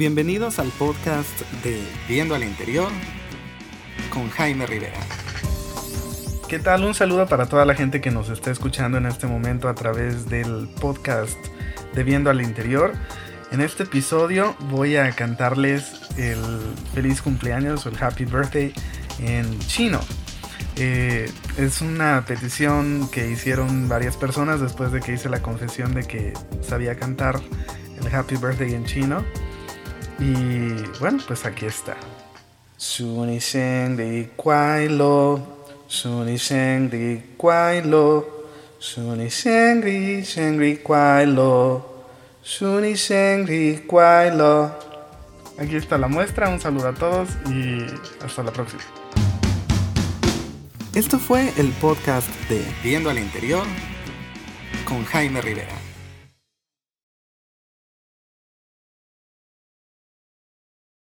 Bienvenidos al podcast de Viendo al Interior con Jaime Rivera. ¿Qué tal? Un saludo para toda la gente que nos está escuchando en este momento a través del podcast de Viendo al Interior. En este episodio voy a cantarles el feliz cumpleaños o el happy birthday en chino. Eh, es una petición que hicieron varias personas después de que hice la confesión de que sabía cantar el happy birthday en chino. Y bueno, pues aquí está. Suni Sheng Di Kuai Lo, Suni Sheng Di Kuai Lo, Suni Sheng Di Sheng Di Kuai Lo, Suni Sheng Di Kuai Lo. Aquí está la muestra, un saludo a todos y hasta la próxima. Esto fue el podcast de Viendo al Interior con Jaime Rivera.